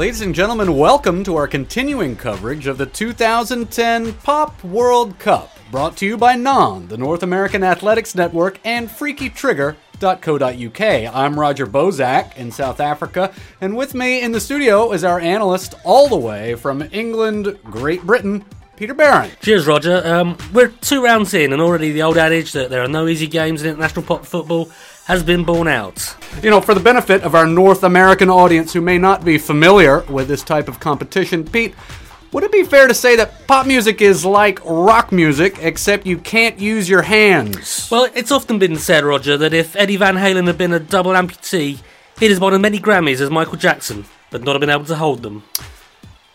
Ladies and gentlemen, welcome to our continuing coverage of the 2010 Pop World Cup, brought to you by NON, the North American Athletics Network, and FreakyTrigger.co.uk. I'm Roger Bozak in South Africa, and with me in the studio is our analyst all the way from England, Great Britain, Peter Baran. Cheers, Roger. Um, we're two rounds in, and already the old adage that there are no easy games in international pop football has been borne out. You know, for the benefit of our North American audience who may not be familiar with this type of competition, Pete, would it be fair to say that pop music is like rock music, except you can't use your hands? Well, it's often been said, Roger, that if Eddie Van Halen had been a double amputee, he'd have won as many Grammys as Michael Jackson, but not have been able to hold them.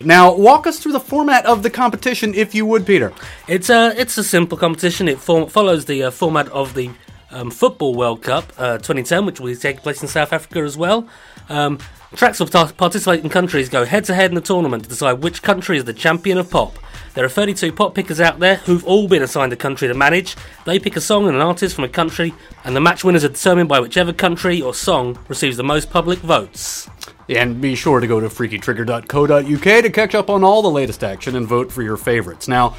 Now, walk us through the format of the competition, if you would, Peter. It's a it's a simple competition. It form, follows the uh, format of the um, Football World Cup uh, 2010, which will take place in South Africa as well. Um, tracks of participating countries go head to head in the tournament to decide which country is the champion of pop. There are 32 pop pickers out there who've all been assigned a country to manage. They pick a song and an artist from a country, and the match winners are determined by whichever country or song receives the most public votes. And be sure to go to freakytrigger.co.uk to catch up on all the latest action and vote for your favorites. Now,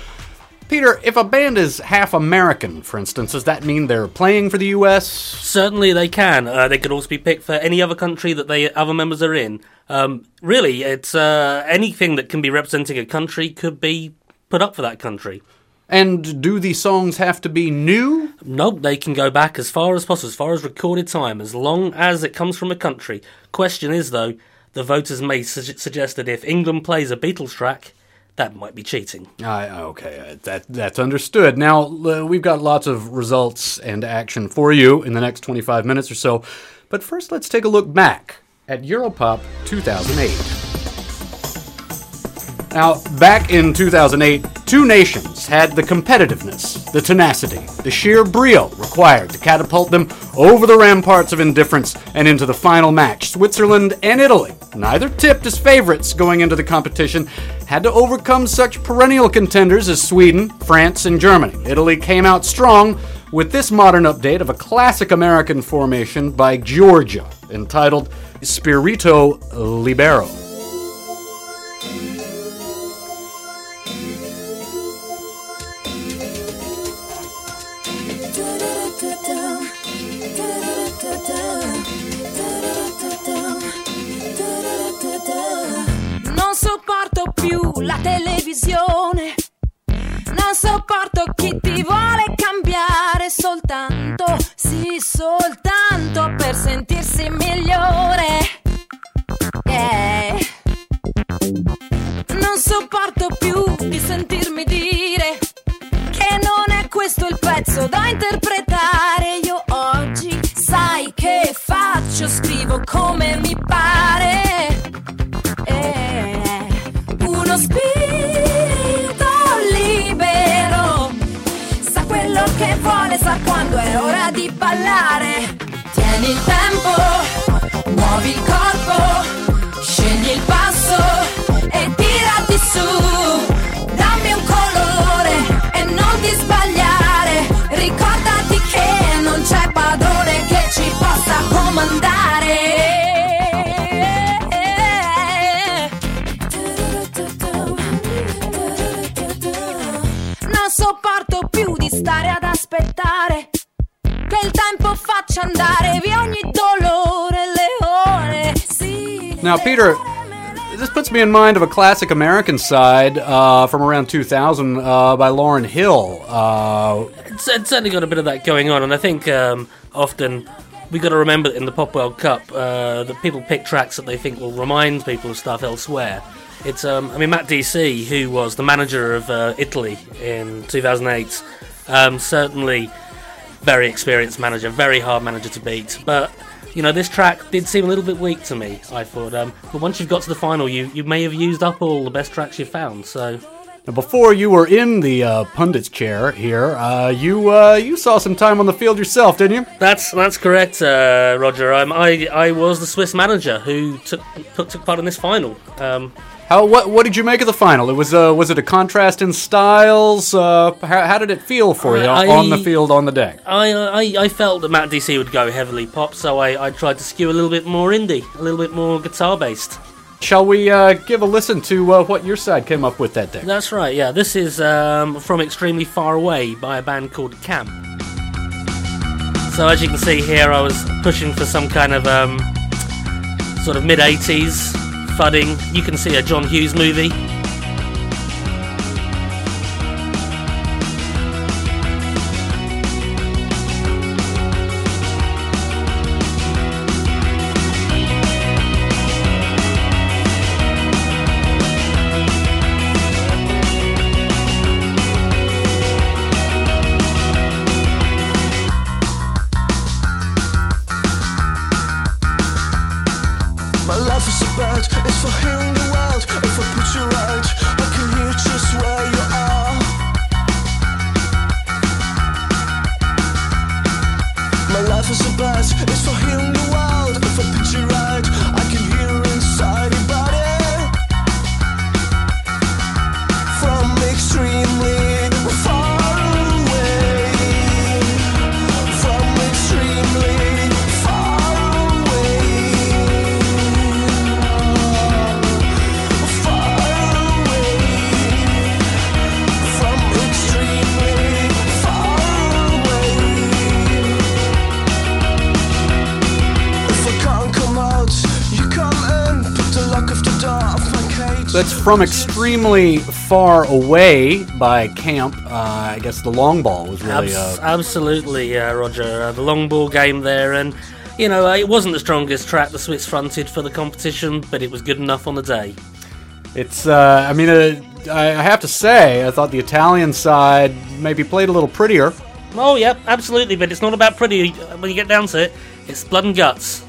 Peter, if a band is half American, for instance, does that mean they're playing for the U.S.? Certainly, they can. Uh, they could also be picked for any other country that they other members are in. Um, really, it's uh, anything that can be representing a country could be put up for that country. And do the songs have to be new? Nope, they can go back as far as possible, as far as recorded time, as long as it comes from a country. Question is, though, the voters may su- suggest that if England plays a Beatles track, that might be cheating. Uh, okay, uh, that that's understood. Now we've got lots of results and action for you in the next 25 minutes or so, but first let's take a look back at Europop 2008. Now, back in 2008, two nations had the competitiveness, the tenacity, the sheer brio required to catapult them over the ramparts of indifference and into the final match. Switzerland and Italy, neither tipped as favorites going into the competition, had to overcome such perennial contenders as Sweden, France, and Germany. Italy came out strong with this modern update of a classic American formation by Giorgia entitled Spirito Libero. Now, Peter, this puts me in mind of a classic American side uh, from around 2000 uh, by Lauryn Hill. Uh, it's, it's, certainly got a bit of that going on, and I think um, often we got to remember that in the Pop World Cup uh, that people pick tracks that they think will remind people of stuff elsewhere. It's um, I mean Matt DC, who was the manager of uh, Italy in 2008, um, certainly very experienced manager, very hard manager to beat. But you know this track did seem a little bit weak to me. I thought, um, but once you've got to the final, you you may have used up all the best tracks you've found. So. Now, before you were in the uh, pundit's chair here, uh, you uh, you saw some time on the field yourself, didn't you? That's that's correct, uh, Roger. Um, I I was the Swiss manager who took took part in this final. Um, how what what did you make of the final? It was uh, was it a contrast in styles? Uh, how, how did it feel for you I, on the field on the deck? I, I I felt that Matt DC would go heavily pop, so I, I tried to skew a little bit more indie, a little bit more guitar based. Shall we uh, give a listen to uh, what your side came up with that day? That's right, yeah. This is um, from Extremely Far Away by a band called Camp. So, as you can see here, I was pushing for some kind of um, sort of mid 80s fudding. You can see a John Hughes movie. That's from extremely far away by Camp. Uh, I guess the long ball was really. Abs- Uh, absolutely, uh, Roger. Uh, the long ball game there, and you know, uh, it wasn't the strongest track the Swiss fronted for the competition, but it was good enough on the day. it's. Uh, I mean, uh, I have to say, I thought the Italian side maybe played a little prettier. Oh, yeah, absolutely, but it's not about pretty when you get down to it. It's blood and guts.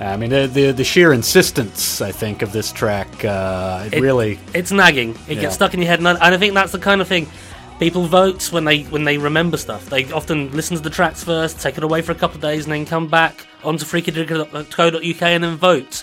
I mean, the the, the sheer insistence, I think, of this track. Uh, it, It- really. It's nagging. It Yeah. gets stuck in your head, and I, and I think that's the kind of thing. People vote when they when they remember stuff. They often listen to the tracks first, take it away for a couple of days, and then come back onto freaky.co.uk and then vote.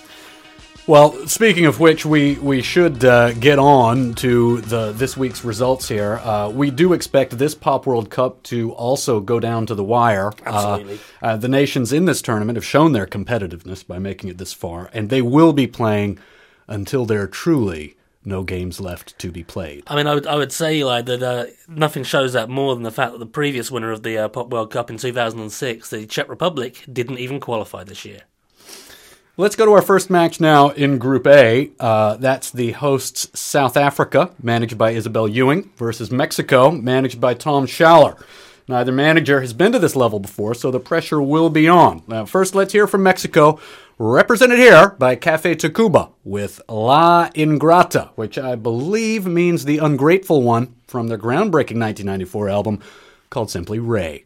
Well, speaking of which, we we should uh, get on to the this week's results here. Uh, we do expect this Pop World Cup to also go down to the wire. Uh, Absolutely. uh, the nations in this tournament have shown their competitiveness by making it this far, and they will be playing until there are truly no games left to be played. I mean, I would I would say like that uh, nothing shows that more than the fact that the previous winner of the uh, Pop World Cup in 2006, the Czech Republic, didn't even qualify this year. Let's go to our first match now in Group A. Uh, that's the hosts South Africa, managed by Isabel Ewing, versus Mexico, managed by Tom Schaller. Neither manager has been to this level before, so the pressure will be on. Now, first, let's hear from Mexico, represented here by Cafe Tacuba with La Ingrata, which I believe means the ungrateful one from their groundbreaking 1994 album called simply Re.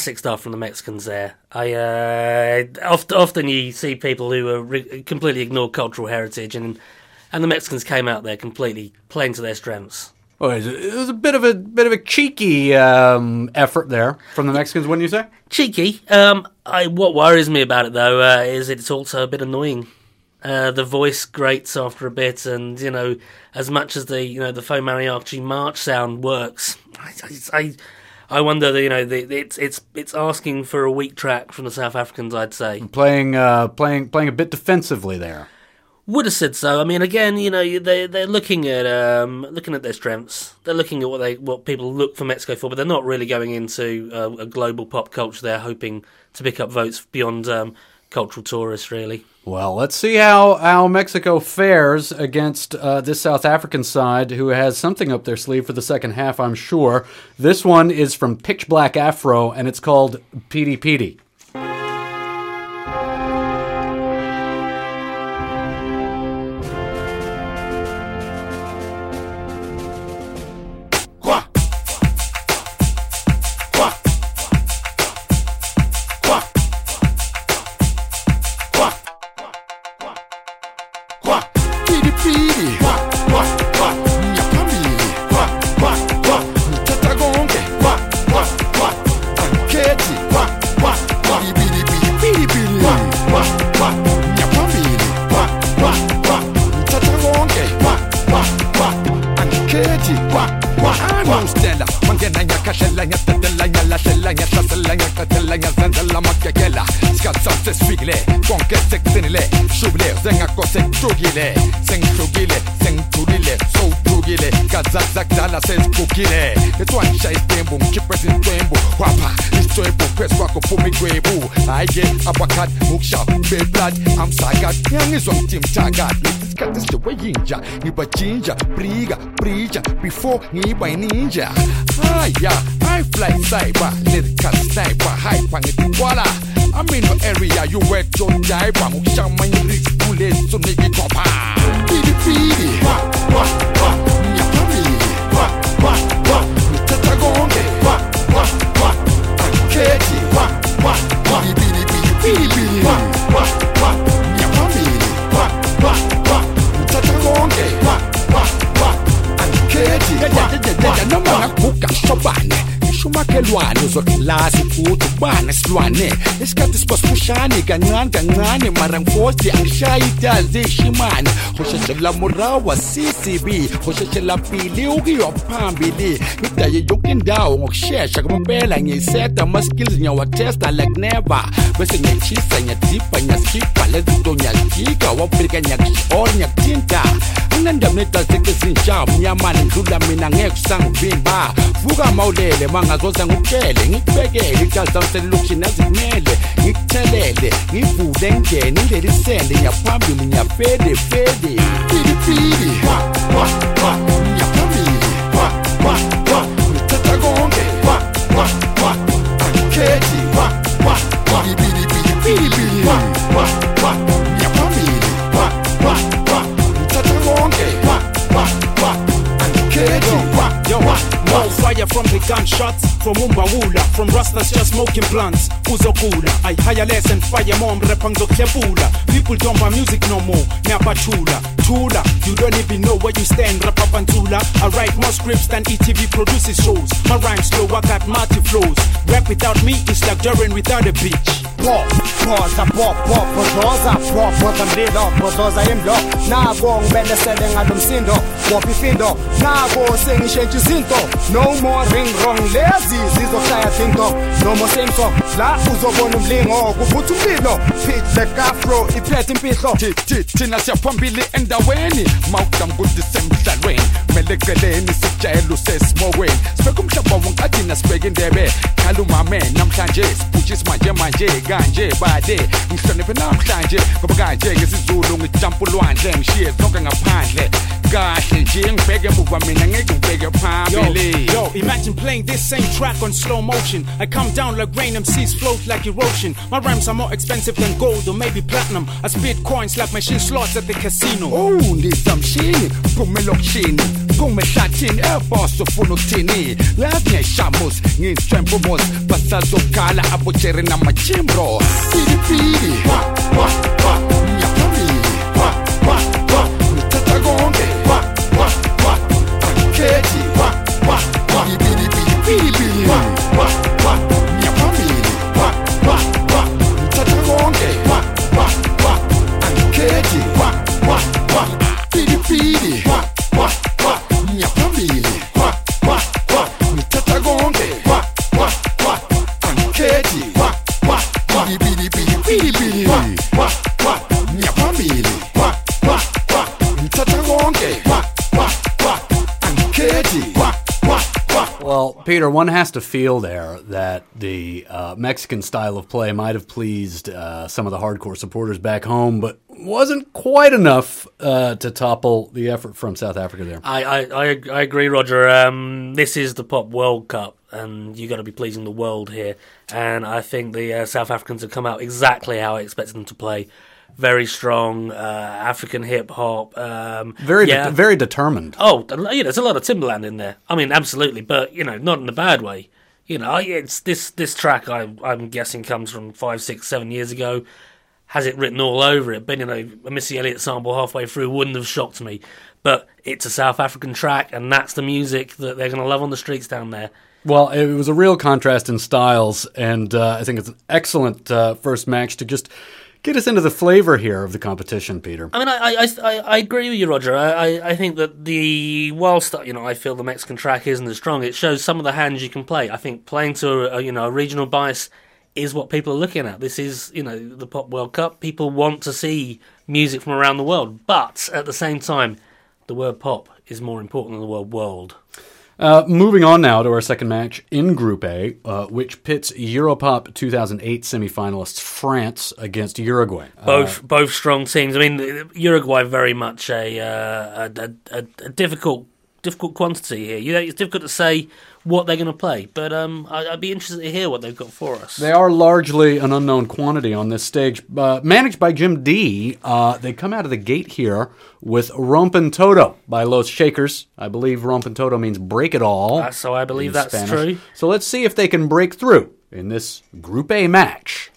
Classic stuff from the Mexicans there. I uh, often, often you see people who are re- completely ignore cultural heritage, and and the Mexicans came out there completely playing to their strengths. Well, it was- it was a bit of a bit of a cheeky um, effort there from the Mexicans, wouldn't you say? Cheeky. Um, I what worries me about it though uh, is it's also a bit annoying. Uh, the voice grates after a bit, and you know, as much as the you know the faux mariachi march sound works, I I, I wonder you know the, it's it's it's asking for a weak track from the South Africans. I'd say. Playing uh, playing playing a bit defensively there. Would have said so. I mean, again, you know, they they're looking at um, looking at their strengths. They're looking at what they what people look for Mexico for, but they're not really going into uh, a global pop culture. They're hoping to pick up votes beyond um, cultural tourists, really. Well, let's see how, how Mexico fares against uh, this South African side, who has something up their sleeve for the second half, I'm sure. This one is from Pitch Black Afro, and it's called Petey Petey. Amsakat ngiyangizwa mtimthakat lesi sikhathi sijewe yinja ngibajinja brika brija before ngiba yininja haya i fly cyber lyrical sniper hyper ngitikwala I'm in the area you wet your diaper ngokushama ngirik bullets unikikhopha ah. pidi pidi Qua. Qua. Qua. ngiyaphambili Qua. Qua. Qua. ngithatha konke Qua. Qua. Qua. angikhethi Qua. Qua. Qua. pidi pidi pidi pidi Qua. Yeyeyeyeye noma ngaguga shobane. Ngisho umakhelwane uzokulazi futhi ubane silwane. Isikhathi sibasifushane kancane kancane mara ngifosi angishayi itazi eyishimane hosheshela murawa ccb hosheshela pili ukuyo phambili. Ngidaye yonke indawo ngokushesha kwempela ngiyiseta ama-skills ngiyawatesta like never. Bese ngiyachisa ngiyadipha ngiyaskipha lezinto ngiyazijika. Wafika ngiyakushora ngiyakuthinta anginandaba netazeke ezintshabu mnyamane ndlula mina ngeke usangivimba vuka mawulele mangazoza ngikutshele ngikubekele icala zami selilokishini azikumele ngikuthelele ngivule ngene indelisende ngiyaphambili ngiyafede fede pidipidi Qua. Qua. Qua. ngiyaphambili gunshots from Umbawula, from Rastas just smoking blunts. Uzokula, I hire less and fire more, repang doklepula. People don't buy music no more, nyapatula. Tula, you don't even know where you stand, rapapantula. I write more scripts than ETV produces shows. My rhymes slow, I got multi flows. Rap without me is like Durin without a bitch. pop phoza pop pop phozoza pop phoza mlilo phozoza imlo nako ngibelesele ngalo msindo bopha ifindo nako sengishentsha izinto no more ring wrong lezi zizoshaya tinto no more same song. La uzobona umlingo kuvutha umlilo pitch the afro iphethe impihlo Thi- thi- thina siyaphambili endaweni mawudambudisa emdlalweni mele eceleni sijayele usesimoweni sibeka umhlaba wonke athina sibeka eh. indebe khala umame namhlanje sibhutshisa manje manje kanje bade. Ngihloniphe namhlanje ngoba kanje ngesizulu ngijampa ulwandle ngishiye zonke eh. ngaphandle kahle nje ngibheke emuva mina ngeke ngibheke Yo, imagine playing this same track on slow motion. I come down like rain, MCs float like erosion. My rhymes are more expensive than gold or maybe platinum. I spit coins like machine slots at the casino. Oh, ndizamshini phume lokishini kume hlathini ebos ufuna ukuthini lathi ngiyayishamus ngiyisitshwempumos basazokhala abojeri namachimbro pilipili Peter, one has to feel there that the uh, Mexican style of play might have pleased uh, some of the hardcore supporters back home, but wasn't quite enough uh, to topple the effort from South Africa there. I, I, I, agree, Roger. Um, this is the Pop World Cup, and you got to be pleasing the world here. And I think the uh, South Africans have come out exactly how I expected them to play. Very strong uh, African hip hop. Um, Very, de- very determined. Oh, you know, there's a lot of Timbaland in there. I mean, absolutely, but you know, not in a bad way. You know, it's this this track. I, I'm guessing comes from five, six, seven years ago. Has it written all over it? But you know, a Missy Elliott sample halfway through wouldn't have shocked me. But it's a South African track, and that's the music that they're going to love on the streets down there. Well, it was a real contrast in styles, and uh, I think it's an excellent uh, first match to just get us into the flavor here of the competition, Peter. I mean, I I, I, I agree with you, Roger. I, I, I think that the whilst you know I feel the Mexican track isn't as strong, it shows some of the hands you can play. I think playing to a, you know a regional bias is what people are looking at. This is you know the Pop World Cup. People want to see music from around the world, but at the same time, the word pop is more important than the word world. Uh, moving on now to our second match in Group A, uh, which pits Europop 2008 semifinalists France against Uruguay. Uh, Both both strong teams. I mean, Uruguay very much a uh, a, a, a difficult difficult quantity here. You know, it's difficult to say what they're going to play, but um, I, I'd be interested to hear what they've got for us. They are largely an unknown quantity on this stage. Uh, managed by Jim D, uh, they come out of the gate here with Rompan Todo by Los Shakers. I believe Rompan Todo means break it all. Uh, so I believe that's Spanish. true. So let's see if they can break through in this Group A match.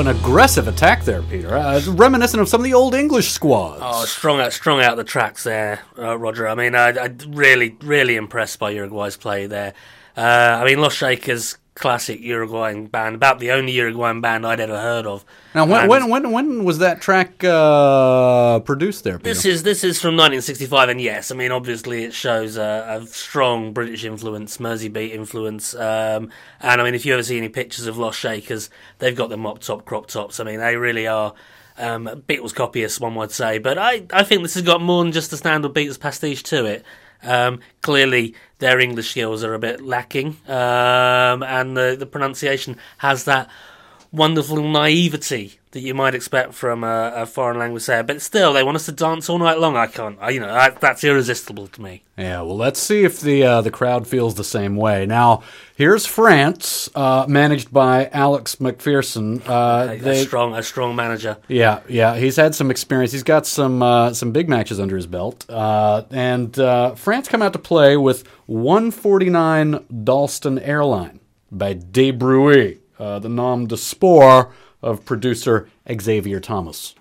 An aggressive attack there, Peter. Uh, reminiscent of some of the old English squads. Oh, strong out, strong out the tracks there, uh, Roger. I mean, I, I really, really impressed by Uruguay's play there. Uh, I mean, Los Shakers, classic Uruguayan band, about the only Uruguayan band I'd ever heard of. now, when, And when when when was that track uh, produced there, Peter? This is this is from 1965, and yes, I mean obviously it shows a, a strong British influence, Merseybeat influence, um, and I mean if you ever see any pictures of Los Shakers, they've got the mop top crop tops. I mean they really are um, Beatles copyists, one would say. But I I think this has got more than just a standard Beatles pastiche to it. Um, clearly, their English skills are a bit lacking, um, and the the pronunciation has that wonderful naivety that you might expect from a, a foreign language there. But still, they want us to dance all night long. I can't. I, you know, that, that's irresistible to me. Yeah, well, let's see if the uh, the crowd feels the same way. Now, here's France, uh, managed by Alex McPherson. Uh, A, a they- strong, a strong manager. Yeah, yeah, he's had some experience. He's got some uh, some big matches under his belt, uh, and uh, France come out to play with 149 Dalston Airline by De Bruy, uh, the nom de sport of producer Xavier Thomas.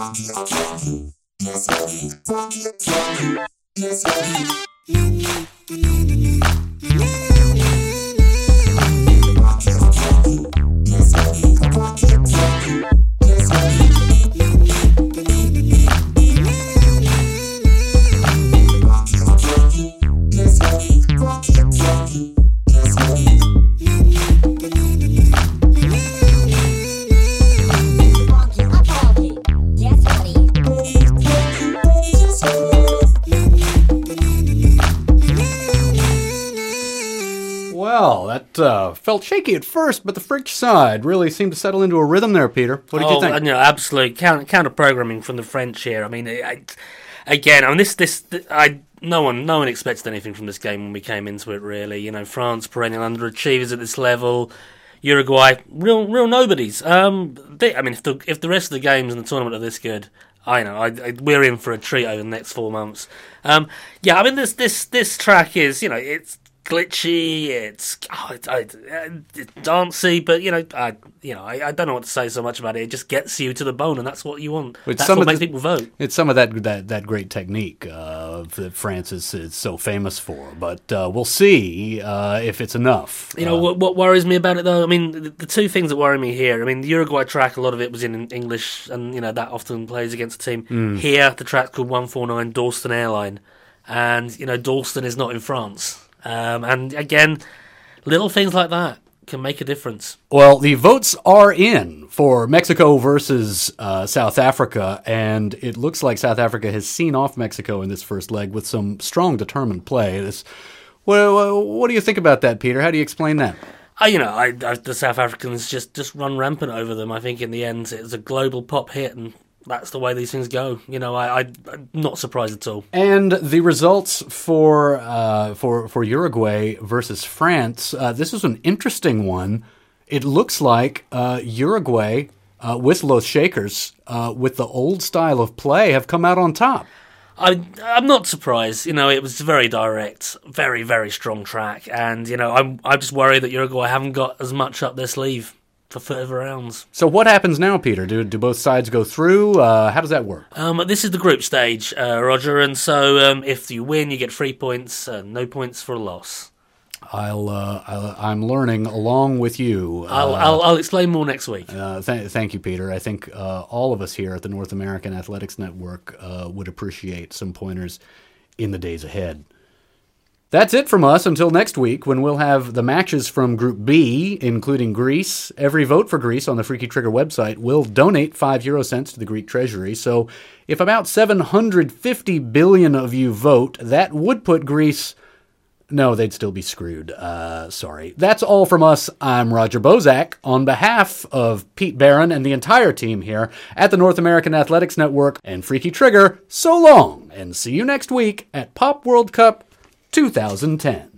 Yes, felt uh, felt shaky at first, but the French side really seemed to settle into a rhythm there, Peter. What did oh, you think? no, absolute counter counter programming from the French here. I mean, I, I- again, I mean, this this I no one no one expected anything from this game when we came into it. Really, you know, France perennial underachievers at this level. Uruguay, real real nobodies. Um, they, I mean, if the if the rest of the games in the tournament are this good, I know I, I, we're in for a treat over the next four months. Um, yeah, I mean, this this this track is you know it's glitchy, it's oh, it's, I, it's dancey, but you know I you know I, I don't know what to say so much about it. It just gets you to the bone, and that's what you want. It's that's some what of makes the- people vote. It's some of that that, that great technique uh, that Francis is, so famous for, but uh, we'll see uh, if it's enough. You know Uh, what, what worries me about it though. I mean, the, the two things that worry me here. I mean, the Uruguay track, a lot of it was in English, and you know that often plays against a team. Mm. Here, the track's called One Four Nine Dalston Airline, and you know Dalston is not in France. Um, and again, little things like that can make a difference. Well, the votes are in for Mexico versus uh, South Africa, and it looks like South Africa has seen off Mexico in this first leg with some strong, determined play. This, well, what do you think about that, Peter? How do you explain that? You know, I, I, the South Africans just just run rampant over them. I think in the end, it was a global pop hit, and that's the way these things go. You know, I, I'm not surprised at all. And the results for uh, for for Uruguay versus France. Uh, this is an interesting one. It looks like uh, Uruguay uh, with Los Shakers, uh, with the old style of play, have come out on top. I, I'm not surprised. You know, it was very direct, very, very strong track, and you know, I'm I'm just worried that Uruguay haven't got as much up their sleeve for further rounds. So what happens now, Peter? Do do both sides go through? Uh, how does that work? Um, this is the group stage, uh, Roger, and so um, if you win, you get three points, uh, no points for a loss. I'll, uh, I'll I'm learning along with you. I'll, Uh, I'll, I'll explain more next week. Uh, th- thank you, Peter. I think uh, all of us here at the North American Athletics Network uh, would appreciate some pointers in the days ahead. That's it from us until next week when we'll have the matches from Group B, including Greece. Every vote for Greece on the Freaky Trigger website will donate 5 euro cents to the Greek treasury. So if about 750 billion of you vote, that would put Greece. No, they'd still be screwed. Uh, sorry. That's all from us. I'm Roger Bozak. On behalf of Pete Baran and the entire team here at the North American Athletics Network and Freaky Trigger, so long, and see you next week at Pop World Cup 2010.